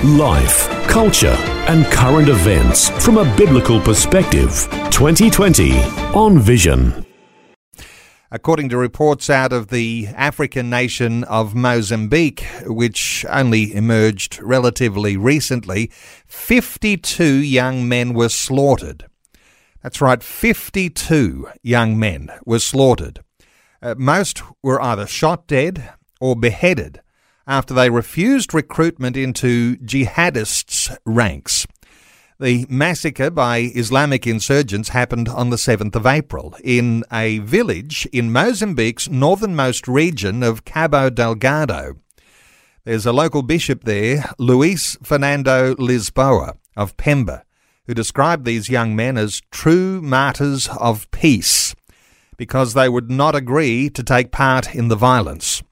Life, culture, and current events from a biblical perspective. 2020 on Vision. According to reports out of the African nation of Mozambique, which only emerged relatively recently, 52 young men were slaughtered. That's right, 52 young men were slaughtered. Uh, most were either shot dead or beheaded after they refused recruitment into jihadists' ranks. The massacre by Islamic insurgents happened on the 7th of April in a village in Mozambique's northernmost region of Cabo Delgado. There's a local bishop there, Luis Fernando Lisboa of Pemba, who described these young men as true martyrs of peace because they would not agree to take part in the violence.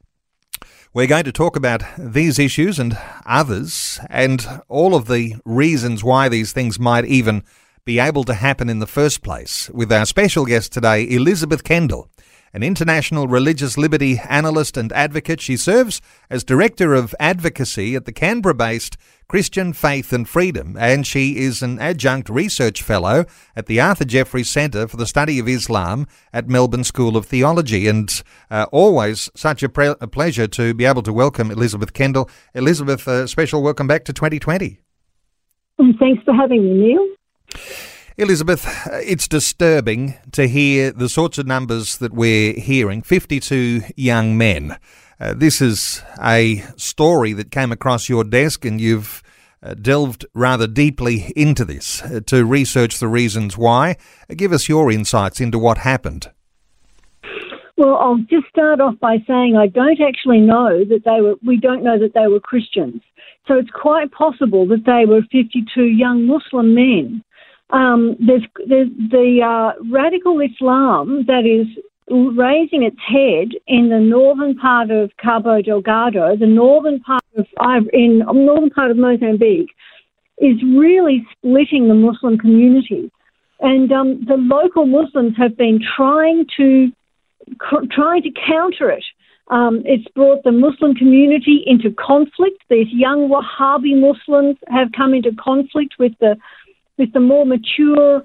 We're going to talk about these issues and others and all of the reasons why these things might even be able to happen in the first place with our special guest today, Elizabeth Kendall an international religious liberty analyst and advocate. She serves as Director of Advocacy at the Canberra based Christian Faith and Freedom, and she is an adjunct research fellow at the Arthur Jeffery Centre for the Study of Islam at Melbourne School of Theology. And uh, always such a, pre- a, pleasure to be able to welcome Elizabeth Kendall. Elizabeth, uh, special welcome back to 2020. And thanks for having me, Neil. Elizabeth, it's disturbing to hear the sorts of numbers that we're hearing 52 young men. Uh, this is a story that came across your desk, and you've uh, delved rather deeply into this uh, to research the reasons why. Uh, give us your insights into what happened. Well, I'll just start off by saying I don't actually know that they were, we don't know that they were Christians. So it's quite possible that they were 52 young Muslim men um, there's, there's the uh, radical Islam that is raising its head in the northern part of Cabo Delgado, the northern part of in northern part of Mozambique, is really splitting the Muslim community, and um, the local Muslims have been trying to trying to counter it. Um, it's brought the Muslim community into conflict. These young Wahhabi Muslims have come into conflict with the with the more mature,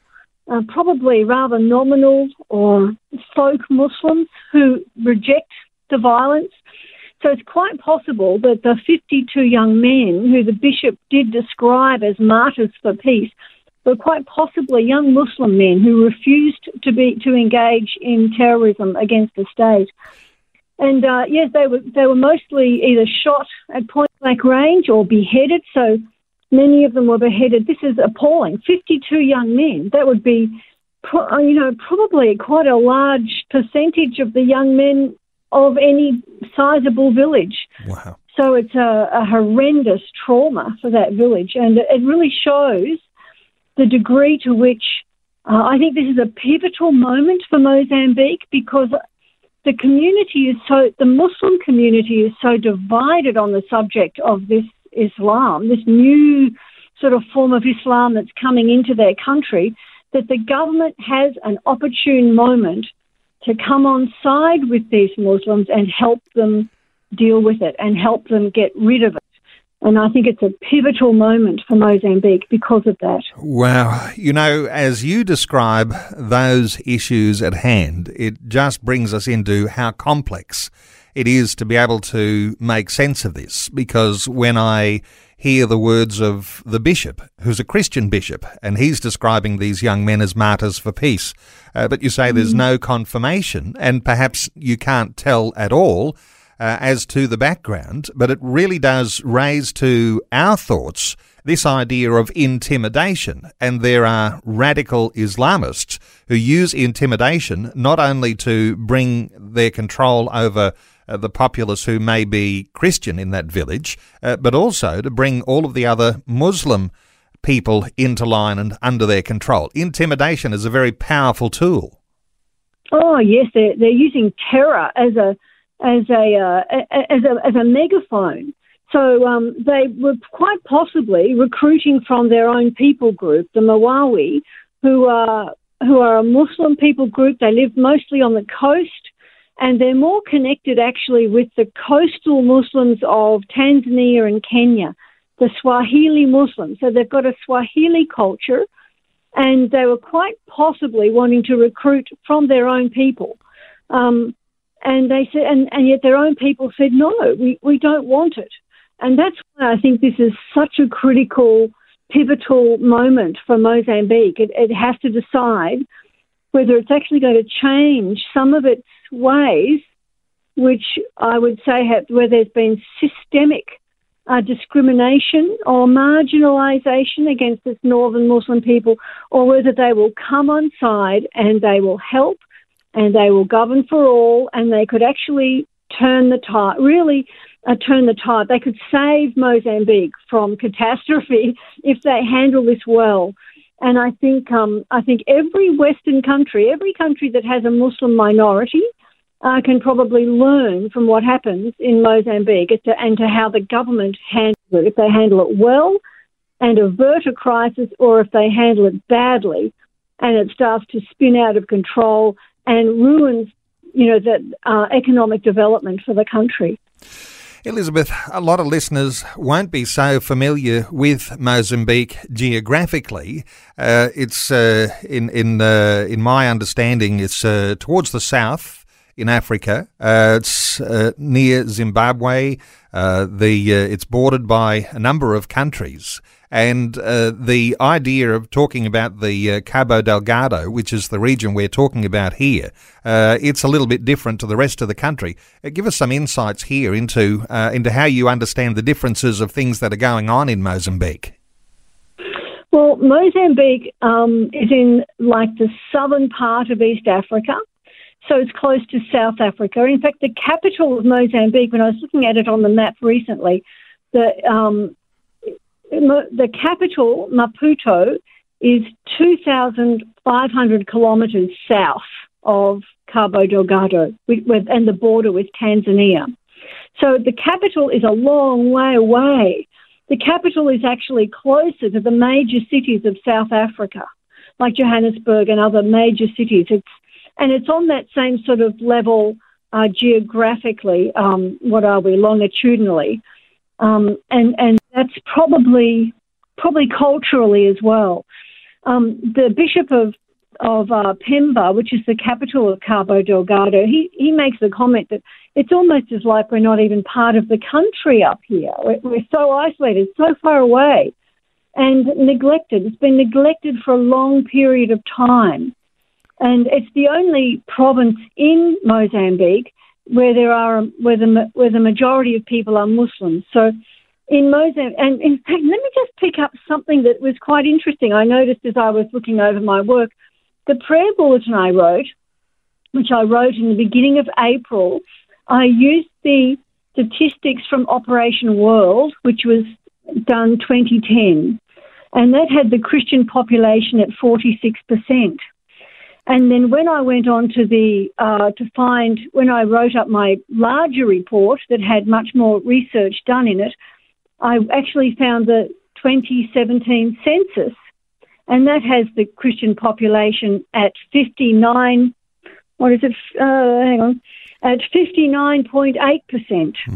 uh, probably rather nominal or folk Muslims who reject the violence. So it's quite possible that the 52 young men who the bishop did describe as martyrs for peace were quite possibly young Muslim men who refused to be to engage in terrorism against the state. And uh, yes, they were they were mostly either shot at point blank range or beheaded. So Many of them were beheaded. This is appalling. 52 young men. That would be, uh, you know, probably quite a large percentage of the young men of any sizable village. Wow. So it's a, a horrendous trauma for that village. And it really shows the degree to which uh, I think this is a pivotal moment for Mozambique because the community is so, the Muslim community is so divided on the subject of this Islam, this new sort of form of Islam that's coming into their country, that the government has an opportune moment to come on side with these Muslims and help them deal with it and help them get rid of it. And I think it's a pivotal moment for Mozambique because of that. Wow. You know, as you describe those issues at hand, it just brings us into how complex it is to be able to make sense of this because when I hear the words of the bishop, who's a Christian bishop, and he's describing these young men as martyrs for peace, uh, but you say there's mm. no confirmation, and perhaps you can't tell at all uh, as to the background, but it really does raise to our thoughts this idea of intimidation. And there are radical Islamists who use intimidation not only to bring their control over uh, the populace who may be Christian in that village, uh, but also to bring all of the other Muslim people into line and under their control. Intimidation is a very powerful tool. Oh yes, they're they're using terror as a as a uh, as a as a megaphone. So um, they were quite possibly recruiting from their own people group, the Malawi, who are who are a Muslim people group. They live mostly on the coast, and they're more connected actually with the coastal Muslims of Tanzania and Kenya, the Swahili Muslims. So they've got a Swahili culture, and they were quite possibly wanting to recruit from their own people. Um, and they said, and, and yet their own people said, no, we, we don't want it. And that's why I think this is such a critical, pivotal moment for Mozambique. It, it has to decide whether it's actually going to change some of its ways, which I would say have, where there's been systemic uh, discrimination or marginalisation against this northern Muslim people, or whether they will come on side and they will help and they will govern for all and they could actually turn the tide, really uh, turn the tide. They could save Mozambique from catastrophe if they handle this well. And I think um, I think every Western country, every country that has a Muslim minority, uh, can probably learn from what happens in Mozambique to, and to how the government handles it. If they handle it well and avert a crisis, or if they handle it badly and it starts to spin out of control and ruins, you know, the uh, economic development for the country. Elizabeth, a lot of listeners won't be so familiar with Mozambique geographically. Uh, it's uh, in in uh, in my understanding, it's uh, towards the south in Africa. Uh, it's uh, near Zimbabwe. the it's bordered by a number of countries. And uh, the idea of talking about the uh, Cabo Delgado, which is the region we're talking about here, uh, it's a little bit different to the rest of the country. Uh, give us some insights here into uh, into how you understand the differences of things that are going on in Mozambique. Well, Mozambique um, is in like the southern part of East Africa. So it's close to South Africa. In fact, the capital of Mozambique, when I was looking at it on the map recently, the um, the capital, Maputo, is 2,500 kilometres south of Cabo Delgado and the border with Tanzania. So the capital is a long way away. The capital is actually closer to the major cities of South Africa, like Johannesburg and other major cities. It's, and it's on that same sort of level uh, geographically, um, what are we, longitudinally. Um, and, and that's probably probably culturally as well. Um, the Bishop of of uh, Pemba, which is the capital of Cabo Delgado, he, he makes the comment that it's almost as like we're not even part of the country up here. We're, we're so isolated, so far away, and neglected. It's been neglected for a long period of time. And it's the only province in Mozambique where there are where the where the majority of people are Muslims. So in Mozambique, and in fact, let me just pick up something that was quite interesting. I noticed as I was looking over my work, the prayer bulletin I wrote, which I wrote in the beginning of April, I used the statistics from Operation World, which was done 2010, and that had the Christian population at 46%. And then when I went on to the uh, to find when I wrote up my larger report that had much more research done in it, I actually found the 2017 census, and that has the Christian population at 59. What is it? Uh, hang on, at 59.8 percent. Hmm.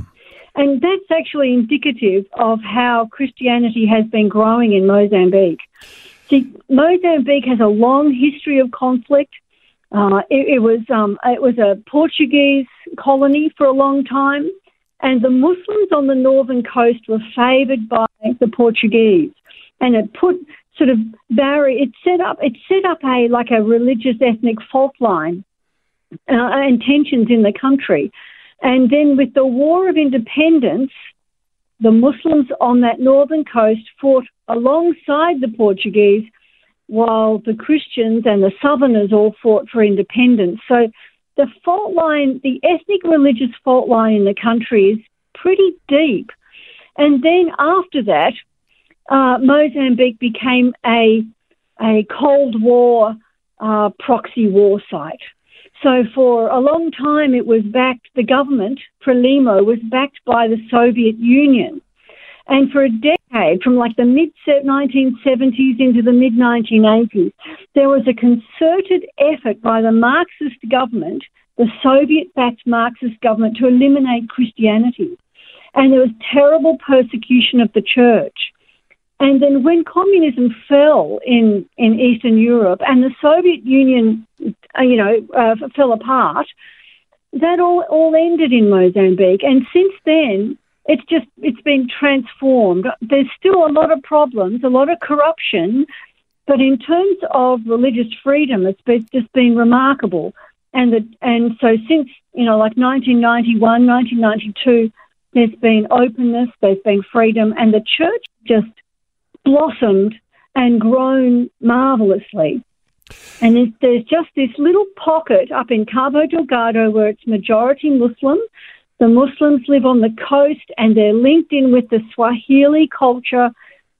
And that's actually indicative of how Christianity has been growing in Mozambique. See, Mozambique has a long history of conflict. Uh, it, it, was um, it was a Portuguese colony for a long time. And the Muslims on the northern coast were favoured by the Portuguese, and it put sort of barrier. It set up it set up a like a religious ethnic fault line uh, and tensions in the country. And then with the War of Independence, the Muslims on that northern coast fought alongside the Portuguese, while the Christians and the Southerners all fought for independence. So the fault line, the ethnic religious fault line in the country is pretty deep. And then after that, uh, Mozambique became a a Cold War uh, proxy war site. So for a long time, it was backed. The government, Frelimo, was backed by the Soviet Union, and for a decade, from like the mid 1970s into the mid 1980s, there was a concerted effort by the Marxist government, the Soviet-backed Marxist government, to eliminate Christianity, and there was terrible persecution of the church. And then when communism fell in, in Eastern Europe and the Soviet Union, uh, you know, uh, fell apart, that all, all ended in Mozambique. And since then, it's just, it's been transformed. There's still a lot of problems, a lot of corruption, but in terms of religious freedom, it's been, just been remarkable. And, the, and so since, you know, like 1991, 1992, there's been openness, there's been freedom, and the church just blossomed and grown marvelously. And there's, there's just this little pocket up in Cabo Delgado where it's majority Muslim. The Muslims live on the coast and they're linked in with the Swahili culture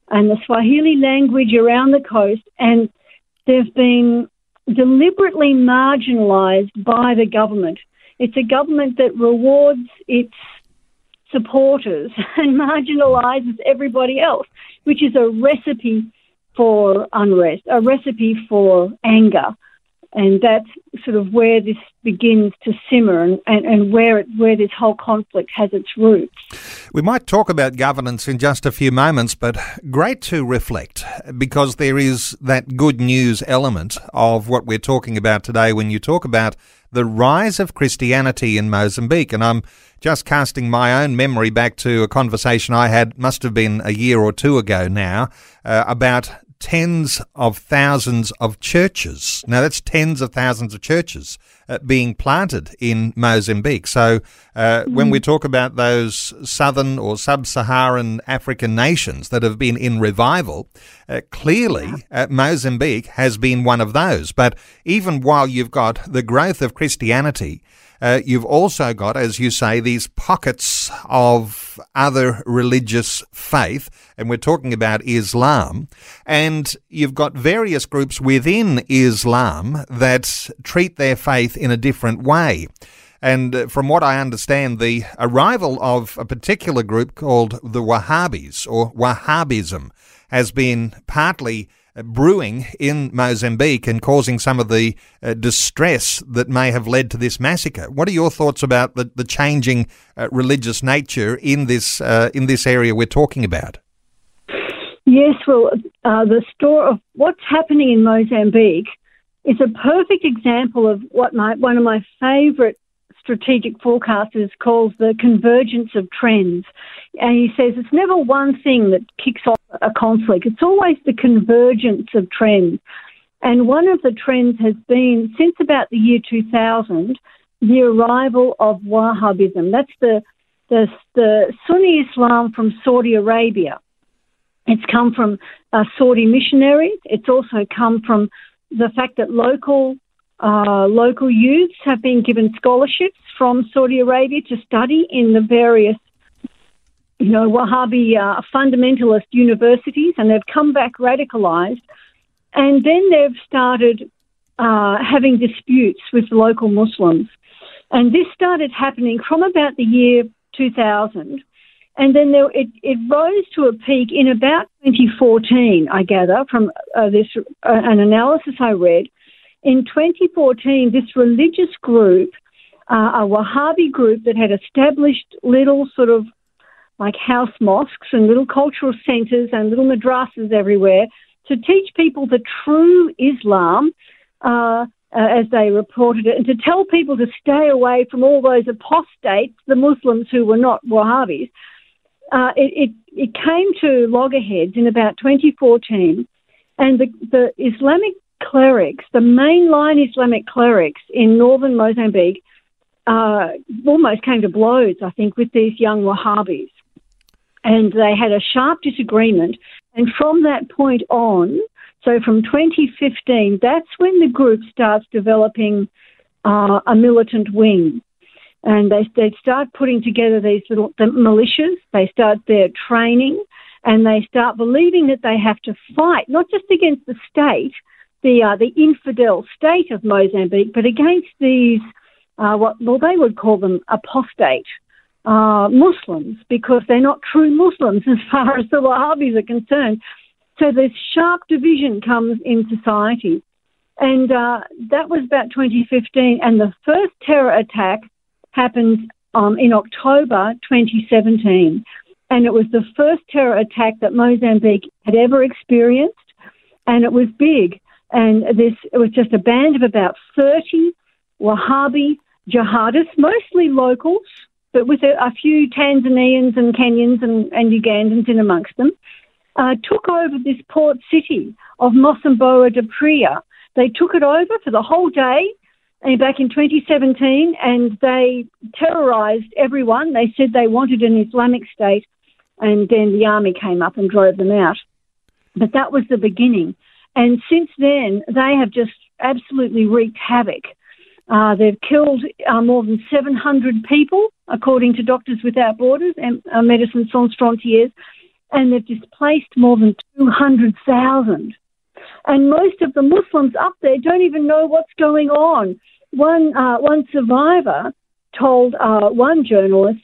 and the Swahili language around the coast. And they've been deliberately marginalized by the government. It's a government that rewards its supporters and marginalizes everybody else, which is a recipe for unrest, a recipe for anger. And that's sort of where this begins to simmer and, and, and where, it, where this whole conflict has its roots. We might talk about governance in just a few moments, but great to reflect because there is that good news element of what we're talking about today when you talk about the rise of Christianity in Mozambique. And I'm just casting my own memory back to a conversation I had, must have been a year or two ago now, uh, about tens of thousands of churches. Now, that's tens of thousands of churches being planted in Mozambique. So, uh, mm-hmm. when we talk about those southern or sub Saharan African nations that have been in revival, uh, clearly uh, Mozambique has been one of those. But even while you've got the growth of Christianity, uh, you've also got, as you say, these pockets of other religious faith, and we're talking about Islam, and you've got various groups within Islam that treat their faith in a different way. And uh, from what I understand, the arrival of a particular group called the Wahhabis or Wahhabism has been partly uh, brewing in Mozambique and causing some of the uh, distress that may have led to this massacre. What are your thoughts about the, the changing religious nature in this uh, in this area we're talking about? Yes, well, the story of what's happening in Mozambique is a perfect example of what my one of my favourite strategic forecasters calls the convergence of trends. And he says it's never one thing that kicks off a conflict, it's always the convergence of trends. And one of the trends has been since about the year 2000 the arrival of Wahhabism. That's the, the, the Sunni Islam from Saudi Arabia. It's come from uh, Saudi missionaries. It's also come from the fact that local uh, local youths have been given scholarships from Saudi Arabia to study in the various, you know, Wahhabi uh, fundamentalist universities, and they've come back radicalized. And then they've started uh, having disputes with local Muslims. And this started happening from about the year 2000. And then there, it, it rose to a peak in about 2014, I gather, from uh, this uh, an analysis I read, in 2014, this religious group, uh, a Wahhabi group that had established little sort of like house mosques and little cultural centres and little madrasas everywhere to teach people the true Islam, uh, uh, as they reported it, and to tell people to stay away from all those apostates, the Muslims who were not Wahhabis. Uh, it, it, it, came to loggerheads in about 2014, and the, the Islamic clerics, the mainline Islamic clerics in northern Mozambique, uh, almost came to blows, I think, with these young Wahhabis. And they had a sharp disagreement. And from that point on, so from 2015, that's when the group starts developing uh, a militant wing. And they, they start putting together these little the militias. They start their training. and they start believing that they have to fight not just against the state, the uh, the infidel state of Mozambique, but against these uh, what well they would call them apostate uh, Muslims because they're not true Muslims as far as the Wahhabis are concerned. So this sharp division comes in society. And uh, that was about 2015. And the first terror attack happened um, in October 2017. And it was the first terror attack that Mozambique had ever experienced. And it was big. And this, it was just a band of about 30 Wahhabi jihadists, mostly locals, but with a, a few Tanzanians and Kenyans and, and Ugandans in amongst them, uh, took over this port city of Mocimboa da Praia. They took it over for the whole day back in 2017 and they terrorized everyone. They said they wanted an Islamic state and then the army came up and drove them out. But that was the beginning. And since then, they have just absolutely wreaked havoc. Uh, they've killed uh, more than 700 people, according to Doctors Without Borders and uh, Médecins Sans Frontières, and they've displaced more than 200,000. And most of the Muslims up there don't even know what's going on. One, uh, one survivor told uh, one journalist,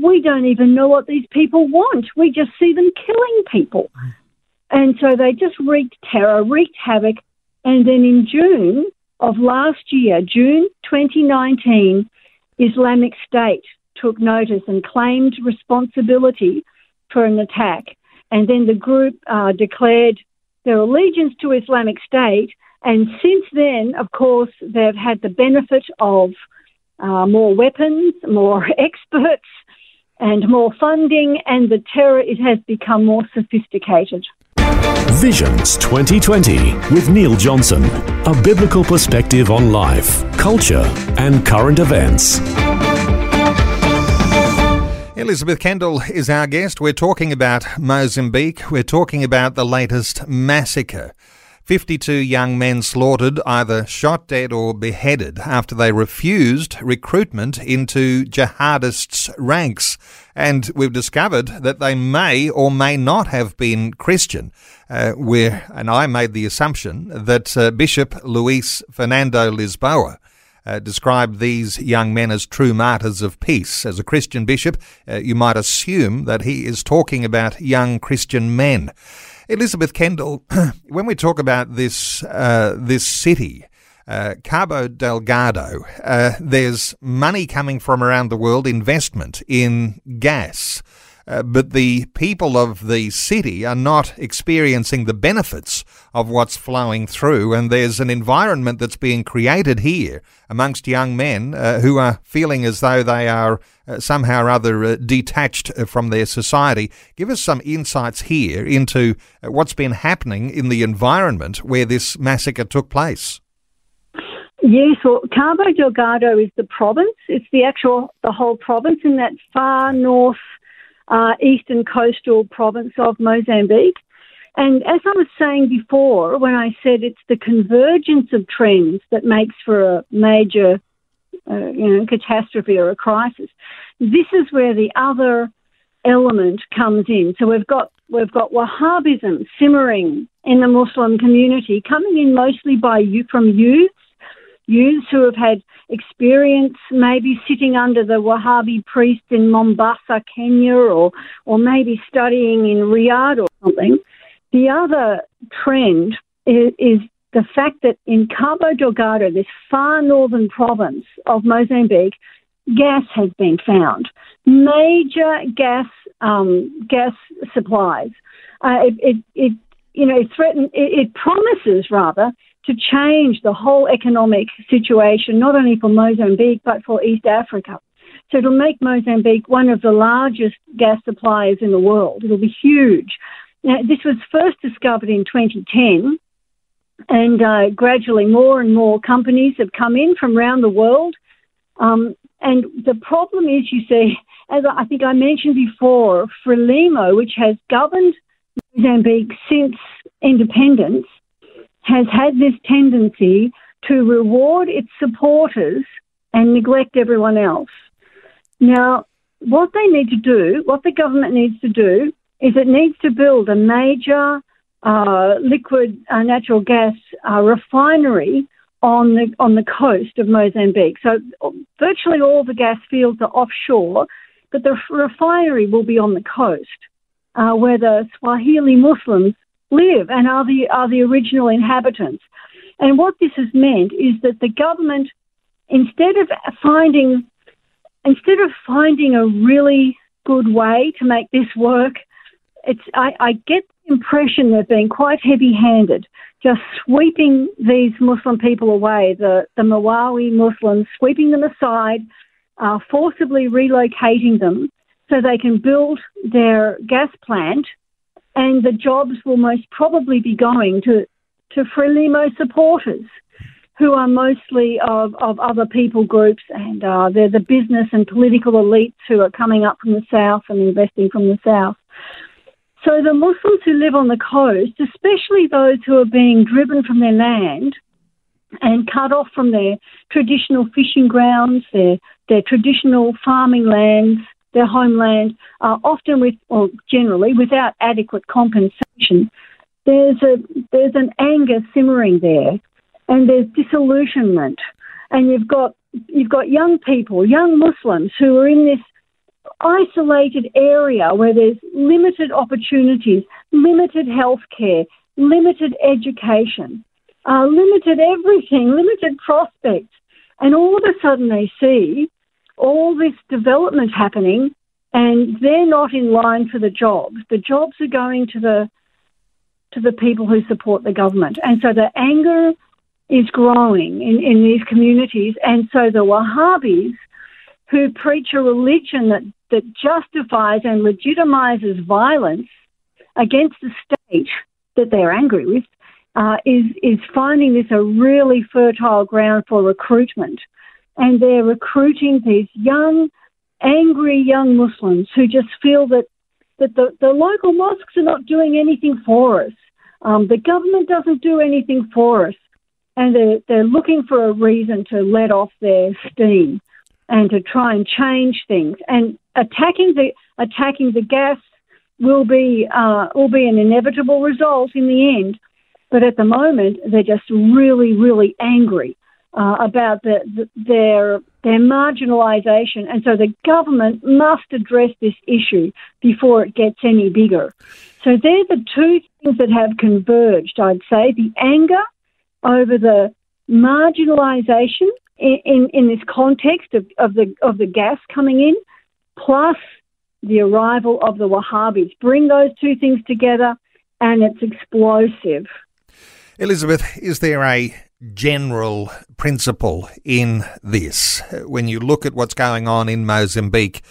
We don't even know what these people want. We just see them killing people. And so they just wreaked terror, wreaked havoc. And then in June of last year, June 2019, Islamic State took notice and claimed responsibility for an attack. And then the group uh, declared their allegiance to Islamic State. And since then, of course, they've had the benefit of uh, more weapons, more experts, and more funding, and the terror it has become more sophisticated. Visions 2020 with Neil Johnson, a biblical perspective on life, culture, and current events. Elizabeth Kendall is our guest. We're talking about Mozambique. We're talking about the latest massacre. 52 young men slaughtered, either shot dead or beheaded, after they refused recruitment into jihadists' ranks. And we've discovered that they may or may not have been Christian. Uh, where, and I made the assumption that uh, Bishop Luis Fernando Lisboa uh, these young men as true martyrs of peace. As a Christian bishop, uh, you might assume that he is talking about young Christian men. Elizabeth Kendall, when we talk about this uh, this city, uh, Cabo Delgado, uh, there's money coming from around the world, investment in gas. Uh, but the people of the city are not experiencing the benefits of what's flowing through. And there's an environment that's being created here amongst young men uh, who are feeling as though they are uh, somehow or other uh, detached uh, from their society. Give us some insights here into what's been happening in the environment where this massacre took place. Yes, well, Cabo Delgado is the province. It's the actual, the whole province in that far north uh, eastern coastal province of Mozambique. And as I was saying before, when I said it's the convergence of trends that makes for a major, uh, you know, catastrophe or a crisis, this is where the other element comes in. So we've got we've got Wahhabism simmering in the Muslim community, coming in mostly by you from youths youths who have had experience maybe sitting under the Wahhabi priest in Mombasa, Kenya, or, or maybe studying in Riyadh or something. The other trend is, is the fact that in Cabo Delgado, this far northern province of Mozambique, gas has been found. Major gas um, gas supplies. Uh, it, it, it, you know it threaten it, it promises rather to change the whole economic situation, not only for Mozambique, but for East Africa. So it'll make Mozambique one of the largest gas suppliers in the world. It'll be huge. Now, this was first discovered in 2010, and uh, gradually more and more companies have come in from around the world. Um, and the problem is, you see, as I think I mentioned before, Frelimo, which has governed Mozambique since independence, has had this tendency to reward its supporters and neglect everyone else. Now, what they need to do, what the government needs to do, is it needs to build a major uh, liquid uh, natural gas uh, refinery on the on the coast of Mozambique. So virtually all the gas fields are offshore, but the refinery will be on the coast, uh, where the Swahili Muslims live and are the are the original inhabitants. And what this has meant is that the government, instead of finding instead of finding a really good way to make this work, it's I, I get the impression they've been quite heavy-handed, just sweeping these Muslim people away, the the Malawi Muslims, sweeping them aside, uh, forcibly relocating them so they can build their gas plant, and the jobs will most probably be going to to Frelimo supporters who are mostly of, of other people groups, and uh, they're the business and political elites who are coming up from the south and investing from the south. So the Muslims who live on the coast, especially those who are being driven from their land and cut off from their traditional fishing grounds, their, their traditional farming lands, their homeland, uh, often with, or generally without adequate compensation, there's a there's an anger simmering there and there's disillusionment, and you've got you've got young people, young Muslims who are in this isolated area where there's limited opportunities, limited healthcare, limited education, uh, limited everything, limited prospects, and all of a sudden they see all this development happening, and they're not in line for the jobs. The jobs are going to the to the people who support the government, and so the anger is growing in, in these communities. And so the Wahhabis, who preach a religion that, that justifies and legitimizes violence against the state that they're angry with, uh, is, is finding this a really fertile ground for recruitment. And they're recruiting these young, angry young Muslims who just feel that, that the, the local mosques are not doing anything for us. Um, the government doesn't do anything for us and they're, they're looking for a reason to let off their steam and to try and change things. And attacking the attacking the gas will be uh, will be an inevitable result in the end. But at the moment, they're just really, really angry uh, about the, the, their their marginalisation, and so the government must address this issue before it gets any bigger. So they're the two things that have converged. I'd say the anger over the marginalisation in, in, in, this context of, of, the, of the gas coming in, plus the arrival of the Wahhabis. Bring those two things together and it's explosive. Elizabeth, is there a general principle in this? When you look at what's going on in Mozambique,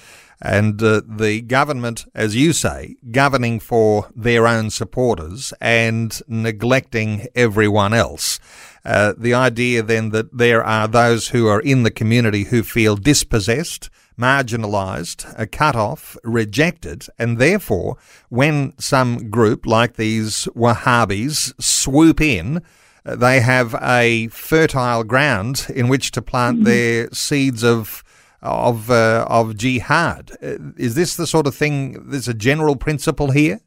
and uh, the government, as you say, governing for their own supporters and neglecting everyone else. Uh, the idea then that there are those who are in the community who feel dispossessed, marginalised, uh, cut off, rejected, and therefore, when some group like these Wahhabis swoop in, they have a fertile ground in which to plant mm-hmm. their seeds of of uh, of jihad. Uh, is this the sort of thing? There's a general principle here.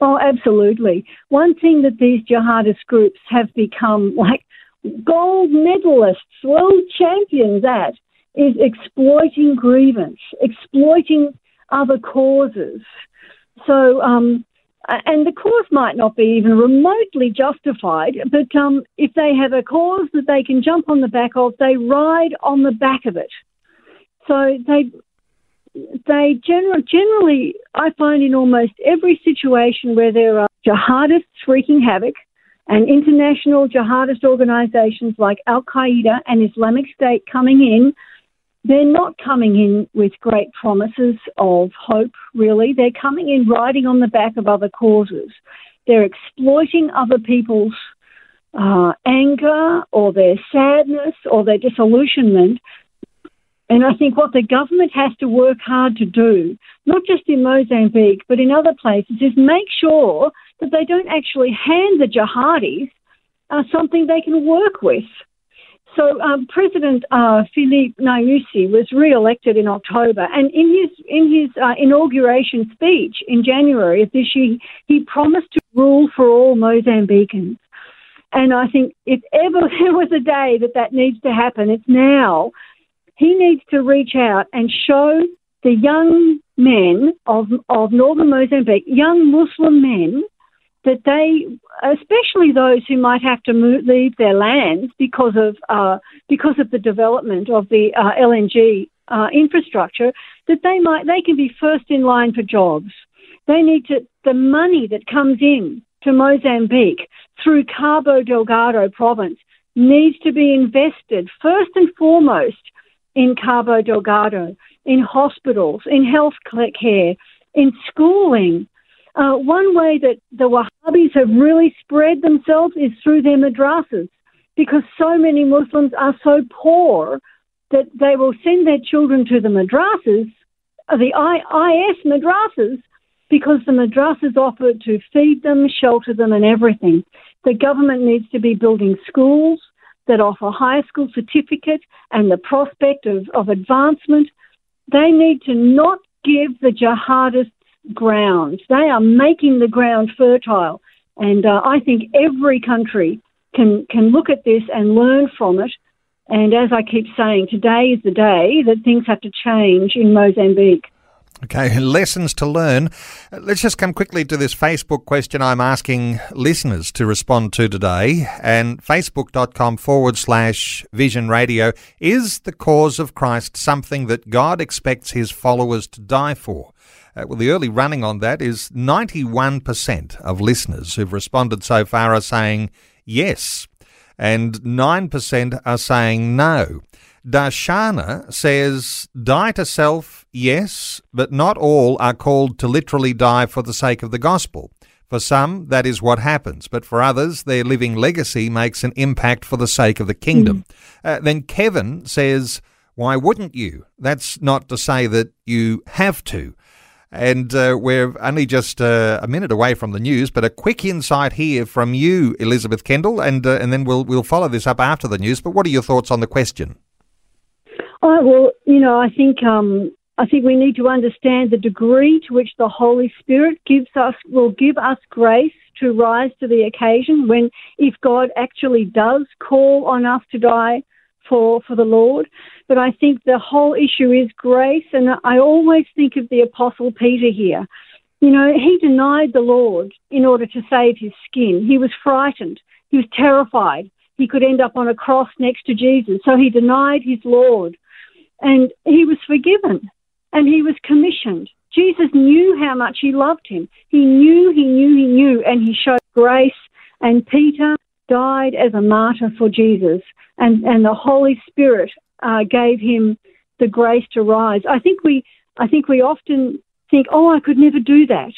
Oh, absolutely. One thing that these jihadist groups have become like gold medalists, world champions at, is exploiting grievance, exploiting other causes. So, um, and the cause might not be even remotely justified, but um, if they have a cause that they can jump on the back of, they ride on the back of it. So they they generally, generally, I find in almost every situation where there are jihadists wreaking havoc and international jihadist organizations like Al Qaeda and Islamic State coming in, they're not coming in with great promises of hope, really. They're coming in riding on the back of other causes. They're exploiting other people's uh, anger or their sadness or their disillusionment and I think what the government has to work hard to do, not just in Mozambique, but in other places, is make sure that they don't actually hand the jihadis uh, something they can work with. So um, President uh, Filipe Nyusi was re-elected in October, and in his in his uh, inauguration speech in January of this year, he promised to rule for all Mozambicans. And I think if ever there was a day that that needs to happen, it's now. He needs to reach out and show the young men of of northern Mozambique, young Muslim men, that they, especially those who might have to move, leave their lands because of uh, because of the development of the uh, LNG uh, infrastructure, that they might they can be first in line for jobs. They need to the money that comes in to Mozambique through Cabo Delgado province needs to be invested first and foremost in Cabo Delgado, in hospitals, in health care, in schooling, uh, one way that the Wahhabis have really spread themselves is through their madrasas, because so many Muslims are so poor that they will send their children to the madrasas, uh, the IS madrasas, because the madrasas offer to feed them, shelter them, and everything. The government needs to be building schools that offer high school certificate and the prospect of, of advancement. They need to not give the jihadists ground. They are making the ground fertile. And uh, I think every country can, can look at this and learn from it. And as I keep saying, today is the day that things have to change in Mozambique. Okay, lessons to learn. Let's just come quickly to this Facebook question I'm asking listeners to respond to today. And facebook.com forward slash vision radio. Is the cause of Christ something that God expects his followers to die for? Uh, well, the early running on that is 91% of listeners who've responded so far are saying yes, and 9% are saying no. Darshana says, die to self, yes, but not all are called to literally die for the sake of the gospel. For some, that is what happens, but for others, their living legacy makes an impact for the sake of the kingdom. Mm. Uh, then Kevin says, why wouldn't you? That's not to say that you have to. And uh, we're only just uh, a minute away from the news, but a quick insight here from you, Elizabeth Kendall, and uh, and then we'll we'll follow this up after the news. But what are your thoughts on the question? Oh, well, you know, I think um, I think we need to understand the degree to which the Holy Spirit gives us will give us grace to rise to the occasion when if God actually does call on us to die for for the Lord. But I think the whole issue is grace, and I always think of the Apostle Peter here. You know, he denied the Lord in order to save his skin. He was frightened. He was terrified. He could end up on a cross next to Jesus. So he denied his Lord. And he was forgiven and he was commissioned. Jesus knew how much he loved him. He knew, he knew, he knew, and he showed grace. And Peter died as a martyr for Jesus. And, and the Holy Spirit uh, gave him the grace to rise. I think we, I think we often think, oh, I could never do that.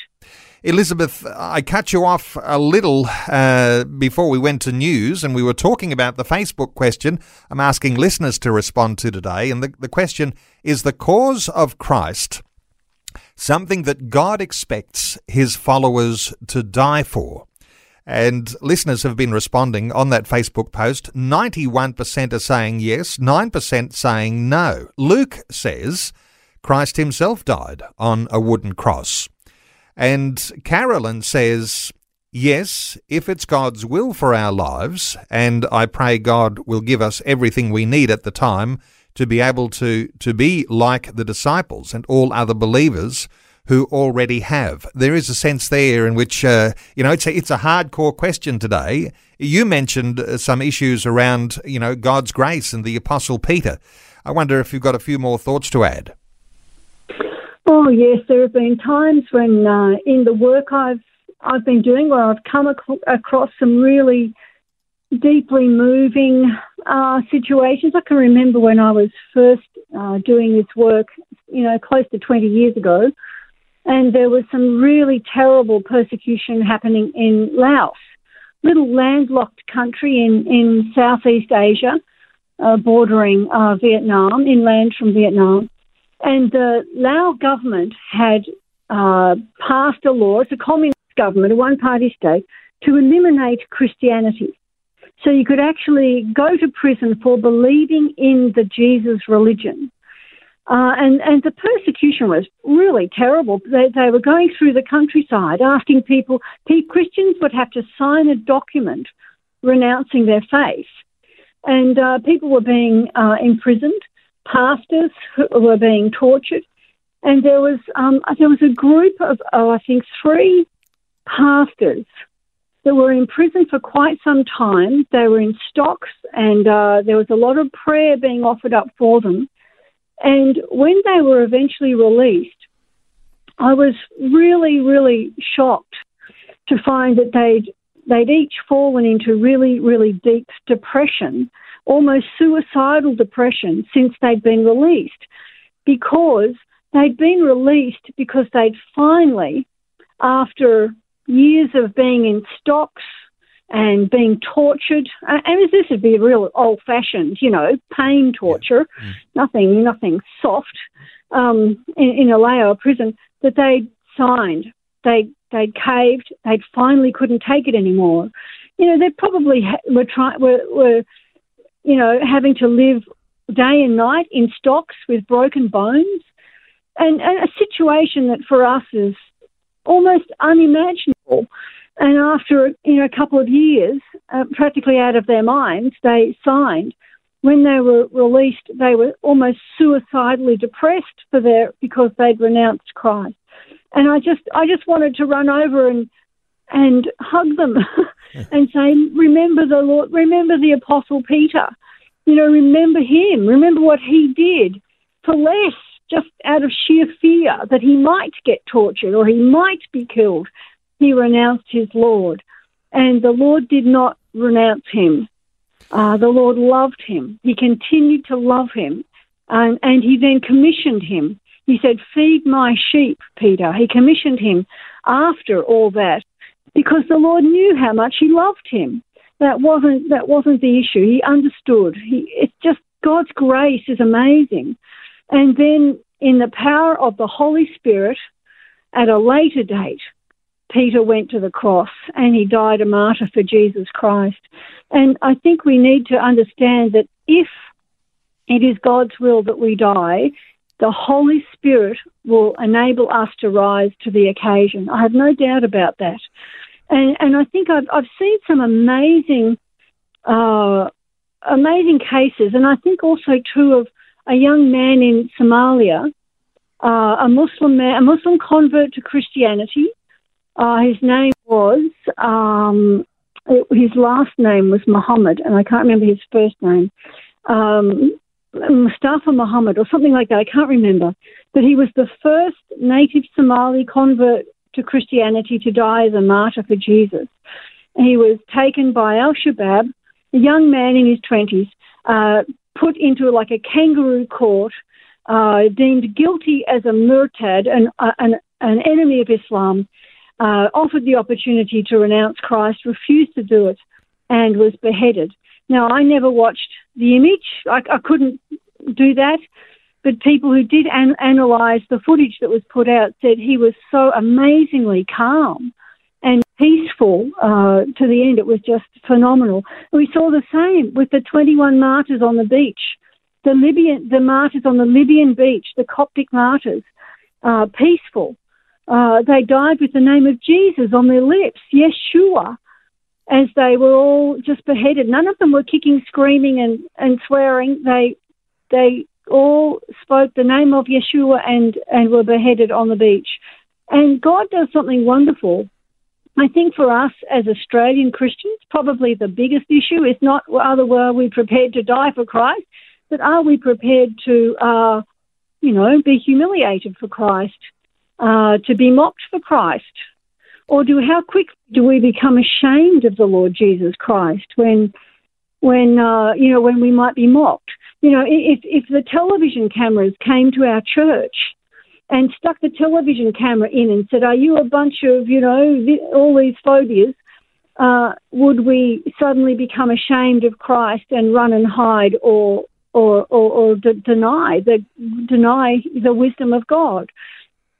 Elizabeth, I cut you off a little uh, before we went to news, and we were talking about the Facebook question I'm asking listeners to respond to today. And the, the question is the cause of Christ something that God expects his followers to die for? And listeners have been responding on that Facebook post. 91% are saying yes, 9% saying no. Luke says Christ himself died on a wooden cross. And Carolyn says, Yes, if it's God's will for our lives, and I pray God will give us everything we need at the time to be able to, to be like the disciples and all other believers who already have. There is a sense there in which, uh, you know, it's a, it's a hardcore question today. You mentioned uh, some issues around, you know, God's grace and the Apostle Peter. I wonder if you've got a few more thoughts to add. Oh yes, there have been times when uh, in the work I've I've been doing where I've come ac- across some really deeply moving uh, situations. I can remember when I was first uh, doing this work, you know, close to 20 years ago, and there was some really terrible persecution happening in Laos, little landlocked country in, in Southeast Asia, uh, bordering uh, Vietnam, inland from Vietnam. And the Lao government had uh, passed a law, it's a communist government, a one party state, to eliminate Christianity. So you could actually go to prison for believing in the Jesus religion. Uh, and, and the persecution was really terrible. They, they were going through the countryside asking people, Christians would have to sign a document renouncing their faith. And uh, people were being uh, imprisoned, pastors were being tortured. And there was, um, there was a group of, oh, I think, three pastors that were in prison for quite some time. They were in stocks, and uh, there was a lot of prayer being offered up for them. And when they were eventually released, I was really, really shocked to find that they'd they'd each fallen into really, really deep depression, almost suicidal depression, since they'd been released, because they'd been released because they'd finally, after years of being in stocks and being tortured. And this would be real old fashioned, you know, pain torture, yeah. mm. nothing, nothing soft um, in, in a Laos prison that they signed. They they caved. They finally couldn't take it anymore. You know, they probably ha- were trying were, were you know having to live day and night in stocks with broken bones, and, and a situation that for us is almost unimaginable. And after you know a couple of years, uh, practically out of their minds, they signed. When they were released, they were almost suicidally depressed for their because they'd renounced Christ. And I just I just wanted to run over and and hug them and say, remember the Lord, remember the Apostle Peter. You know, remember him. Remember what he did for less, just out of sheer fear that he might get tortured or he might be killed he renounced his Lord. And the Lord did not renounce him. Uh, the Lord loved him. He continued to love him. And, he then commissioned him. He said, Feed my sheep, Peter. He commissioned him after all that because the Lord knew how much he loved him. That wasn't, that wasn't the issue. He understood. He, it's just God's grace is amazing. And then in the power of the Holy Spirit, at a later date, Peter went to the cross and he died a martyr for Jesus Christ. And I think we need to understand that if it is God's will that we die, the Holy Spirit will enable us to rise to the occasion. I have no doubt about that. And, and I think I've, I've seen some amazing, uh, amazing cases, and I think also too of a young man in Somalia, uh, a Muslim man, a Muslim convert to Christianity, uh, his name was, um, his last name was Muhammad, and I can't remember his first name. Um, Mustafa Muhammad or something like that. I can't remember. But he was the first native Somali convert to Christianity to die as a martyr for Jesus. He was taken by Al Shabaab, a young man in his 20s, uh, put into like a kangaroo court, uh, deemed guilty as a murtad, an, uh, an, an enemy of Islam, uh, offered the opportunity to renounce Christ, refused to do it, and was beheaded. Now, I never watched the image. I, I couldn't do that. But people who did an- analyse the footage that was put out said he was so amazingly calm and peaceful uh, to the end. It was just phenomenal. We saw the same with the 21 martyrs on the beach, the Libyan, the martyrs on the Libyan beach, the Coptic martyrs, uh, peaceful, uh, they died with the name of Jesus on their lips, Yeshua, as they were all just beheaded. None of them were kicking, screaming, and, and swearing. They they all spoke the name of Yeshua and, and were beheaded on the beach. And God does something wonderful. I think for us as Australian Christians, probably the biggest issue is not whether were we prepared to die for Christ, but are we prepared to, uh, you know, be humiliated for Christ? Uh, to be mocked for Christ? Or do how quick do we become ashamed of the Lord Jesus Christ when, when uh, you know, when we might be mocked? You know, if if the television cameras came to our church and stuck the television camera in and said, "Are you a bunch of you know all these phobias?" Uh, would we suddenly become ashamed of Christ and run and hide or or or, or de- deny the deny the wisdom of God?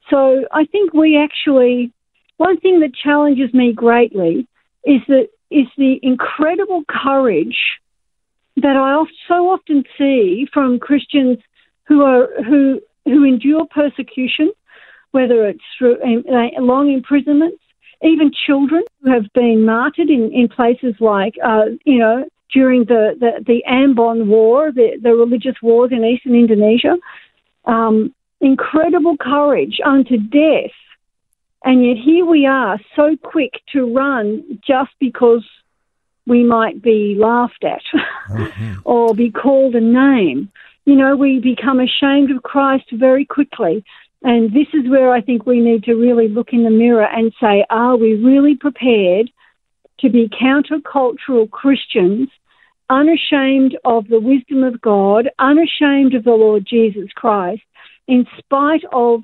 So I think we actually, one thing that challenges me greatly is that is the incredible courage that I so often see from Christians who are who who endure persecution, whether it's through uh, long imprisonments, even children who have been martyred in, in places like, uh, you know, during the, the, the Ambon War, the, the religious wars in eastern Indonesia. Um, incredible courage unto death. And yet here we are, so quick to run just because we might be laughed at mm-hmm. or be called a name. You know, we become ashamed of Christ very quickly. And this is where I think we need to really look in the mirror and say, are we really prepared to be countercultural Christians, unashamed of the wisdom of God, unashamed of the Lord Jesus Christ, in spite of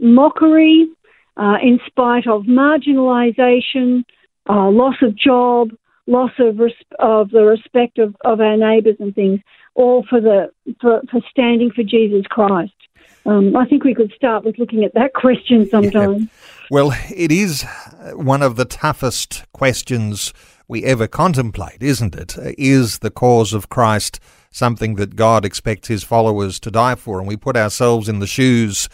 mockery, uh, in spite of marginalisation, uh, loss of job, loss of, res- of the respect of, of our neighbours and things, all for the for, for standing for Jesus Christ. Um, I think we could start with looking at that question sometime. Yeah. Well, it is one of the toughest questions we ever contemplate, isn't it? Is the cause of Christ something that God expects his followers to die for? And we put ourselves in the shoes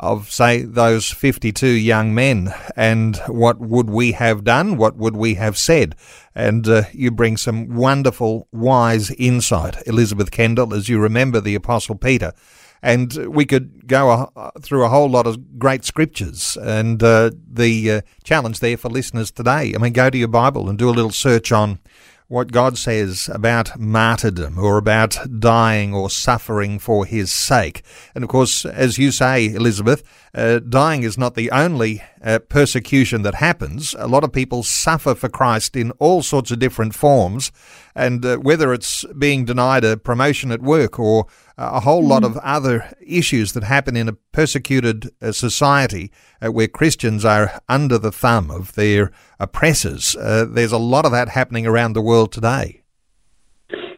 of, say, those 52 young men. And what would we have done? What would we have said? And uh, you bring some wonderful, wise insight, Elizabeth Kendall, as you remember the Apostle Peter. And we could go a, through a whole lot of great scriptures. And uh, the uh, challenge there for listeners today, I mean, go to your Bible and do a little search on what God says about martyrdom or about dying or suffering for his sake. And of course, as you say, Elizabeth, uh, dying is not the only uh, persecution that happens. A lot of people suffer for Christ in all sorts of different forms. And uh, whether it's being denied a promotion at work or a whole lot of other issues that happen in a persecuted uh, society uh, where Christians are under the thumb of their oppressors. Uh, there's a lot of that happening around the world today.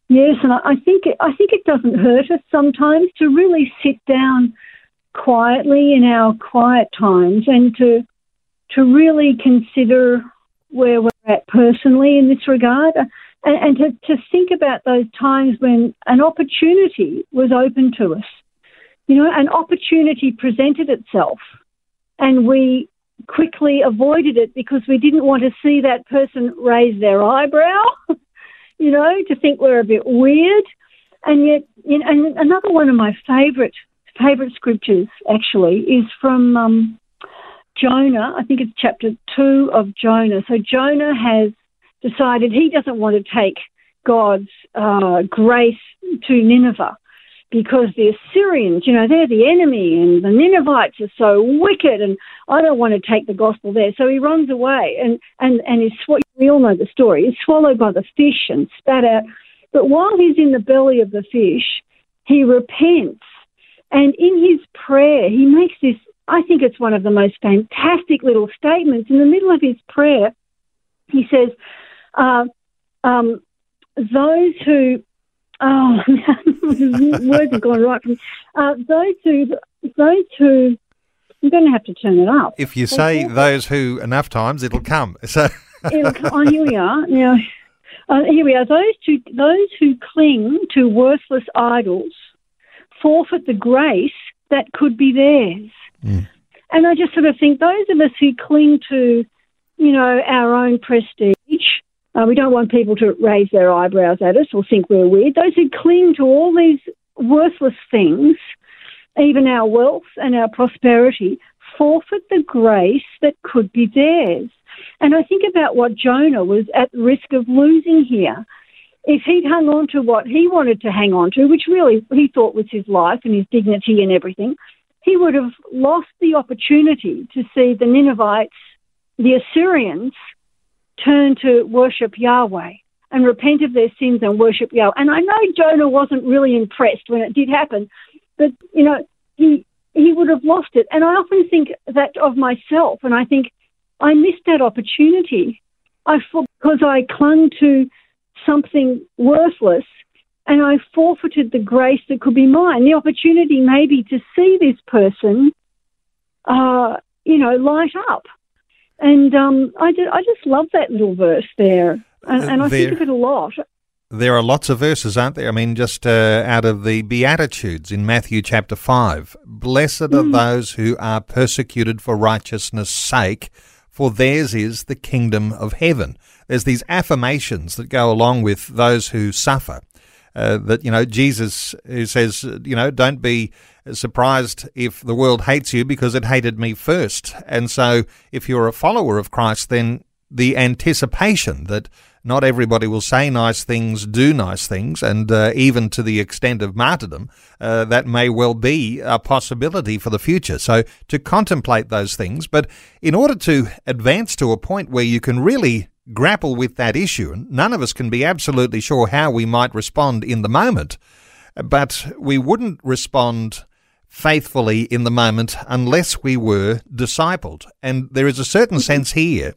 Yes, and I think it, I think it doesn't hurt us sometimes to really sit down quietly in our quiet times and to to really consider where we're at personally in this regard and, and to, to think about those times when an opportunity was open to us. You know, an opportunity presented itself and we quickly avoided it because we didn't want to see that person raise their eyebrow, you know, to think we're a bit weird. And yet, you know, and another one of my favourite favourite scriptures actually is from um, Jonah. I think it's chapter two of Jonah. So Jonah has decided he doesn't want to take God's uh, grace to Nineveh because the Assyrians, you know, they're the enemy and the Ninevites are so wicked and I don't want to take the gospel there. So he runs away and, and, and is, we all know the story, he's swallowed by the fish and spat out. But while he's in the belly of the fish, he repents. And in his prayer, he makes this, I think it's one of the most fantastic little statements. In the middle of his prayer, he says, uh, um, those who oh words have gone right from uh, those who those who I'm going to have to turn it up. If you say those who enough times, it'll come. So it'll. Oh, here we are now. Uh, here we are. Those who those who cling to worthless idols forfeit the grace that could be theirs. Mm. And I just sort of think those of us who cling to, you know, our own prestige uh, we don't want people to raise their eyebrows at us or think we're weird. Those who cling to all these worthless things, even our wealth and our prosperity, forfeit the grace that could be theirs. And I think about what Jonah was at risk of losing here. If he'd hung on to what he wanted to hang on to, which really he thought was his life and his dignity and everything, he would have lost the opportunity to see the Ninevites, the Assyrians, turn to worship Yahweh and repent of their sins and worship Yahweh. And I know Jonah wasn't really impressed when it did happen, but you know, he he would have lost it. And I often think that of myself, and I think I missed that opportunity. I because I clung to something worthless, and I forfeited the grace that could be mine. The opportunity maybe to see this person, uh, you know, light up and um, I, just, I just love that little verse there. And, and I think of it a lot. There are lots of verses, aren't there? I mean, just uh, out of the Beatitudes in Matthew chapter 5 Blessed mm. are those who are persecuted for righteousness' sake, for theirs is the kingdom of heaven. There's these affirmations that go along with those who suffer. Uh, that, you know, Jesus who says, you know, don't be surprised if the world hates you because it hated me first. And so if you're a follower of Christ, then the anticipation that not everybody will say nice things, do nice things, and uh, even to the extent of martyrdom, uh, that may well be a possibility for the future. So to contemplate those things, but in order to advance to a point where you can really grapple with that issue, and none of us can be absolutely sure how we might respond in the moment, but we wouldn't respond faithfully in the moment unless we were discipled. And there is a certain mm-hmm. sense here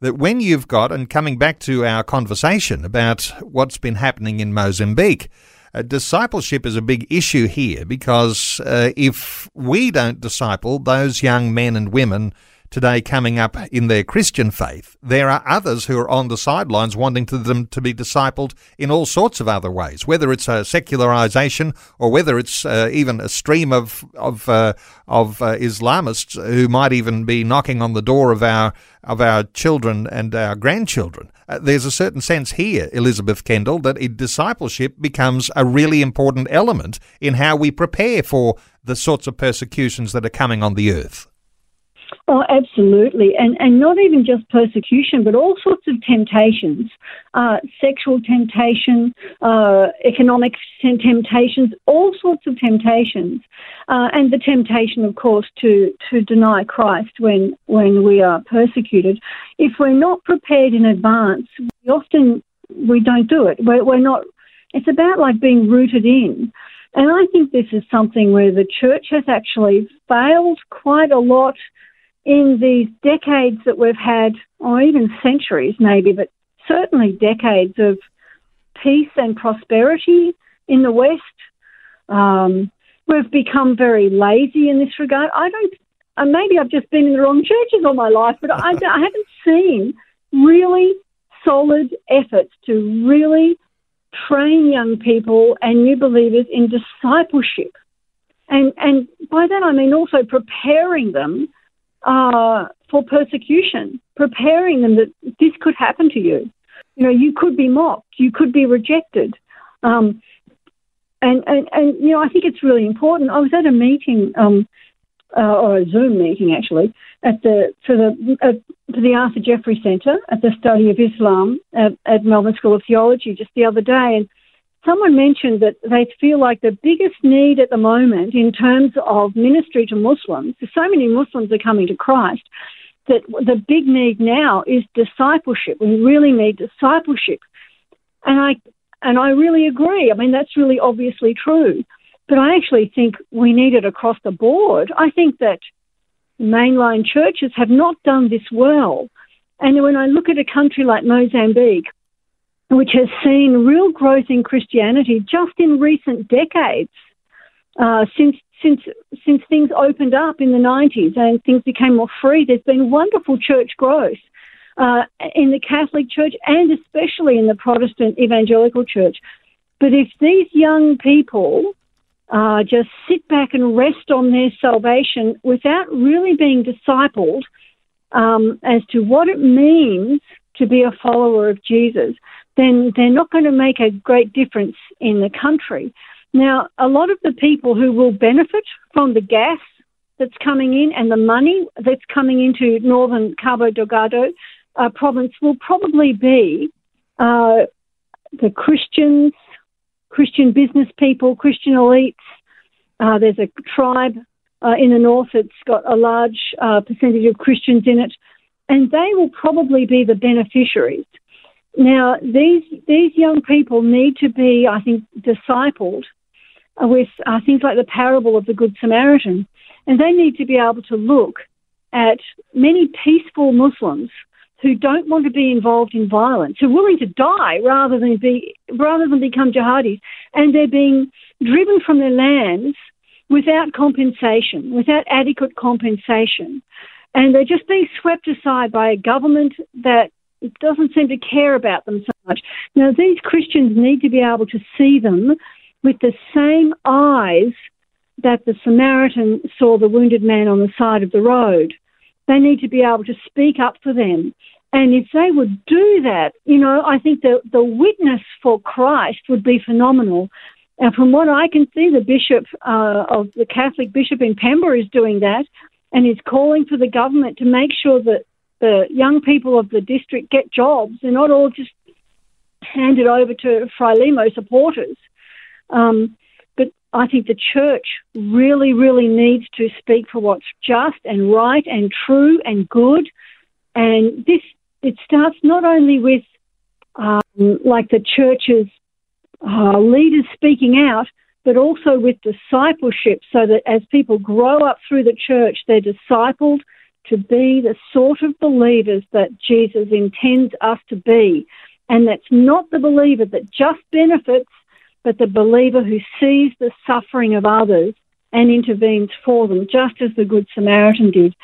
that when you've got, and coming back to our conversation about what's been happening in Mozambique, uh, discipleship is a big issue here because uh, if we don't disciple those young men and women today coming up in their Christian faith, there are others who are on the sidelines wanting to them to be discipled in all sorts of other ways, whether it's a secularization or whether it's uh, even a stream of of uh, of uh, Islamists who might even be knocking on the door of our of our children and our grandchildren. Uh, there's a certain sense here, Elizabeth Kendall, that discipleship becomes a really important element in how we prepare for the sorts of persecutions that are coming on the earth. Oh, absolutely. And, and not even just persecution, but all sorts of temptations uh, sexual temptation, uh, economic temptations, all sorts of temptations. Uh, and the temptation, of course, to, to deny Christ when, when we are persecuted. If we're not prepared in advance, we often we don't do it. We're, we're not. It's about like being rooted in. And I think this is something where the church has actually failed quite a lot in these decades that we've had, or even centuries maybe, but certainly decades of peace and prosperity in the West, um, we've become very lazy in this regard. I don't, uh, maybe I've just been in the wrong churches all my life, but I, I haven't seen really solid efforts to really train young people and new believers in discipleship. And, and by that I mean also preparing them uh, for persecution, preparing them that this could happen to you. You know, you could be mocked, you could be rejected. Um, and, and, and, you know, I think it's really important. I was at a meeting, um, uh, or a Zoom meeting actually, at the for the uh, for the Arthur Jeffery Centre at the Study of Islam at, at Melbourne School of Theology just the other day, and someone mentioned that they feel like the biggest need at the moment in terms of ministry to Muslims, so many Muslims are coming to Christ, that the big need now is discipleship. We really need discipleship. And I and I really agree. I mean that's really obviously true. But I actually think we need it across the board. I think that mainline churches have not done this well. And when I look at a country like Mozambique, which has seen real growth in Christianity just in recent decades, uh, since since since things opened up in the 90s and things became more free. There's been wonderful church growth uh, in the Catholic Church and especially in the Protestant Evangelical Church. But if these young people uh, just sit back and rest on their salvation without really being discipled um, as to what it means to be a follower of Jesus, then they're not going to make a great difference in the country. Now, a lot of the people who will benefit from the gas that's coming in and the money that's coming into northern Cabo Delgado uh, province will probably be uh, the Christians, Christian business people, Christian elites. Uh, there's a tribe uh, in the north that's got a large uh, percentage of Christians in it, and they will probably be the beneficiaries. Now, these these young people need to be, I think, discipled with uh, things like the parable of the Good Samaritan, and they need to be able to look at many peaceful Muslims who don't want to be involved in violence, who are willing to die rather than be rather than become jihadis, and they're being driven from their lands without compensation, without adequate compensation, and they're just being swept aside by a government that It doesn't seem to care about them so much. Now, these Christians need to be able to see them with the same eyes that the Samaritan saw the wounded man on the side of the road. They need to be able to speak up for them. And if they would do that, you know, I think the, the witness for Christ would be phenomenal. And from what I can see, the bishop uh, of the Catholic bishop in Pemba is doing that and is calling for the government to make sure that the young people of the district get jobs. They're not all just handed over to Frelimo supporters. Um, but I think the church really, really needs to speak for what's just and right and true and good. And this, it starts not only with um, like the church's uh, leaders speaking out, but also with discipleship so that as people grow up through the church, they're discipled to be the sort of believers that Jesus intends us to be. And that's not the believer that just benefits, but the believer who sees the suffering of others and intervenes for them, just as the Good Samaritan did.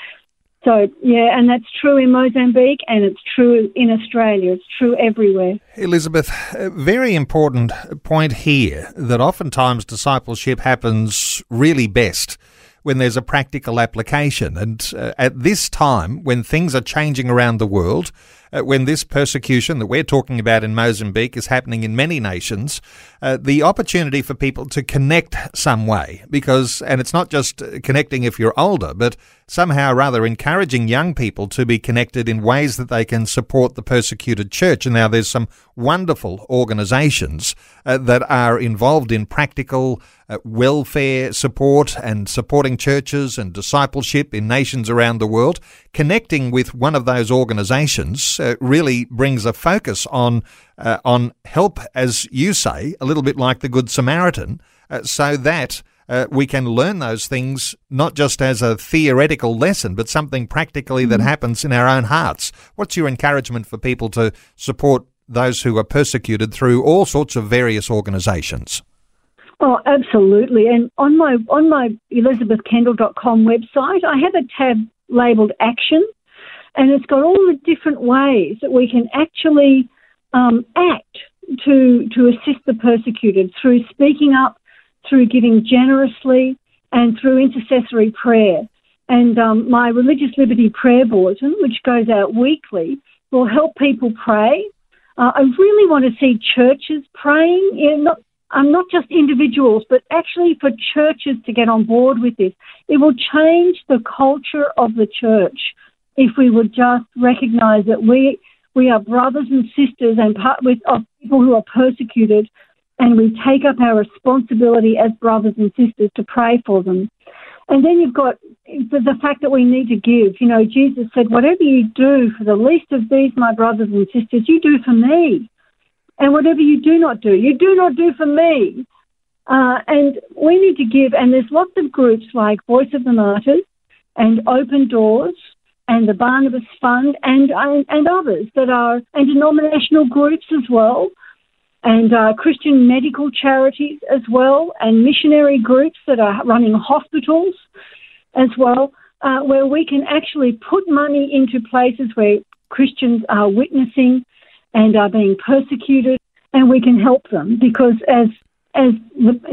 So, yeah, and that's true in Mozambique and it's true in Australia. It's true everywhere. Elizabeth, a very important point here that oftentimes discipleship happens really best when there's a practical application. And uh, at this time, when things are changing around the world, uh, when this persecution that we're talking about in Mozambique is happening in many nations, uh, the opportunity for people to connect some way, because, and it's not just connecting if you're older, but somehow rather encouraging young people to be connected in ways that they can support the persecuted church. And now there's some wonderful organizations uh, that are involved in practical uh, welfare support and supporting churches and discipleship in nations around the world. Connecting with one of those organizations uh, really brings a focus on uh, on help, as you say, a little bit like the Good Samaritan, uh, so that. Uh, we can learn those things not just as a theoretical lesson, but something practically that mm-hmm. happens in our own hearts. What's your encouragement for people to support those who are persecuted through all sorts of various organisations? Oh, absolutely. And on my on my elizabethkendall.com website, I have a tab labelled Action, and it's got all the different ways that we can actually um, act to to assist the persecuted through speaking up, through giving generously, and through intercessory prayer. And um, my religious liberty prayer bulletin, which goes out weekly, will help people pray. Uh, I really want to see churches praying, you know, not um, not just individuals, but actually for churches to get on board with this. It will change the culture of the church if we would just recognise that we we are brothers and sisters and part with of people who are persecuted, and we take up our responsibility as brothers and sisters to pray for them. And then you've got the, the fact that we need to give. You know, Jesus said, "Whatever you do for the least of these, my brothers and sisters, you do for me." And whatever you do not do, you do not do for me. Uh, and we need to give, and there's lots of groups like Voice of the Martyrs and Open Doors and the Barnabas Fund and, and, and others that are, and denominational groups as well, and uh, Christian medical charities as well, and missionary groups that are running hospitals as well, uh, where we can actually put money into places where Christians are witnessing and are being persecuted, and we can help them because, as as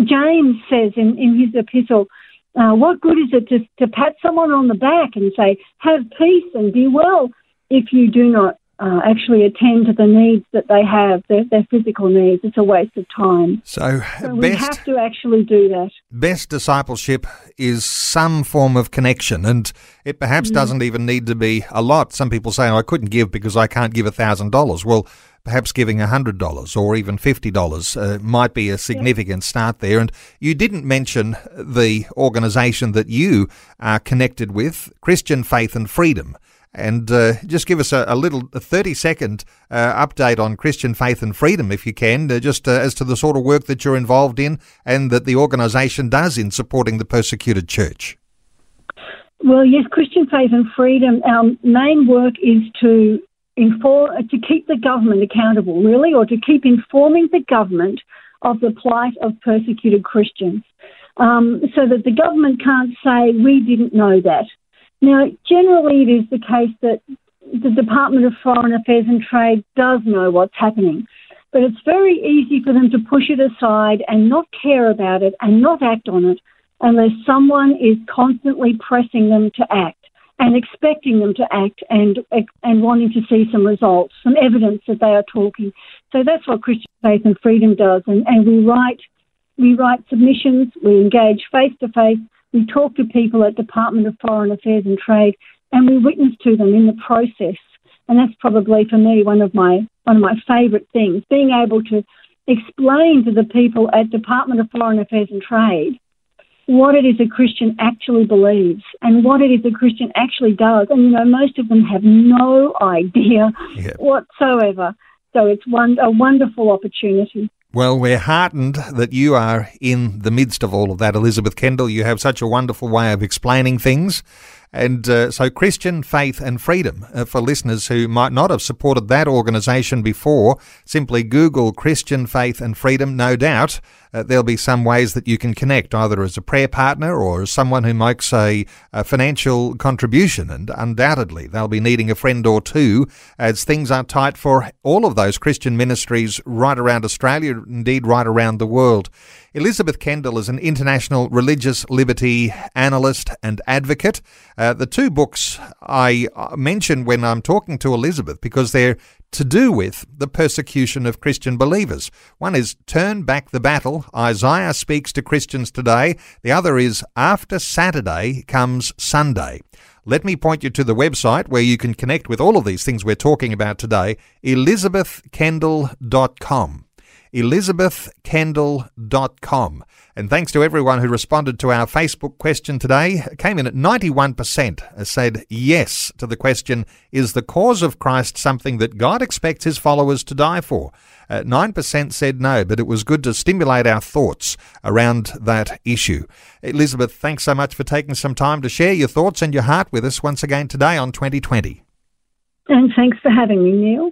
James says in, in his epistle, uh, what good is it to, to pat someone on the back and say, "Have peace and be well," if you do not uh, actually attend to the needs that they have, their, their physical needs. It's a waste of time. So, so we have to actually do that. Best discipleship is some form of connection, and it perhaps mm-hmm. doesn't even need to be a lot. Some people say, oh, I couldn't give because I can't give a $1,000. Well, perhaps giving $100 or even $50 uh, might be a significant start there. And you didn't mention the organisation that you are connected with, Christian Faith and Freedom and uh, just give us a, a little a 30 second uh, update on Christian faith and freedom, if you can, uh, just uh, as to the sort of work that you're involved in and that the organisation does in supporting the persecuted church. Well, yes, Christian faith and freedom. Our main work is to inform, to keep the government accountable, really, or to keep informing the government of the plight of persecuted Christians, um, so that the government can't say we didn't know that. Now, generally, it is the case that the Department of Foreign Affairs and Trade does know what's happening. But it's very easy for them to push it aside and not care about it and not act on it unless someone is constantly pressing them to act and expecting them to act and and wanting to see some results, some evidence that they are talking. So that's what Christian Faith and Freedom does. And, and we write we write submissions, we engage face to face, we talk to people at Department of Foreign Affairs and Trade, and we witness to them in the process. And that's probably for me one of my one of my favourite things, being able to explain to the people at Department of Foreign Affairs and Trade what it is a Christian actually believes and what it is a Christian actually does. And, you know, most of them have no idea yep. whatsoever. So it's one, a wonderful opportunity. Well, we're heartened that you are in the midst of all of that, Elizabeth Kendall. You have such a wonderful way of explaining things. And uh, so, Christian Faith and Freedom, uh, for listeners who might not have supported that organisation before, simply Google Christian Faith and Freedom. No doubt uh, there'll be some ways that you can connect, either as a prayer partner or as someone who makes a, a financial contribution. And undoubtedly, they'll be needing a friend or two as things are tight for all of those Christian ministries right around Australia, indeed, right around the world. Elizabeth Kendall is an international religious liberty analyst and advocate. Uh, the two books I uh, mention when I'm talking to Elizabeth because they're to do with the persecution of Christian believers. One is Turn Back the Battle, Isaiah speaks to Christians today. The other is After Saturday Comes Sunday. Let me point you to the website where you can connect with all of these things we're talking about today, elizabethkendall.com elizabethkendall.com. And thanks to everyone who responded to our Facebook question today. came in at 91% said yes to the question, is the cause of Christ something that God expects his followers to die for? Uh, 9% said no, but it was good to stimulate our thoughts around that issue. Elizabeth, thanks so much for taking some time to share your thoughts and your heart with us once again today on 2020. And thanks for having me, Neil.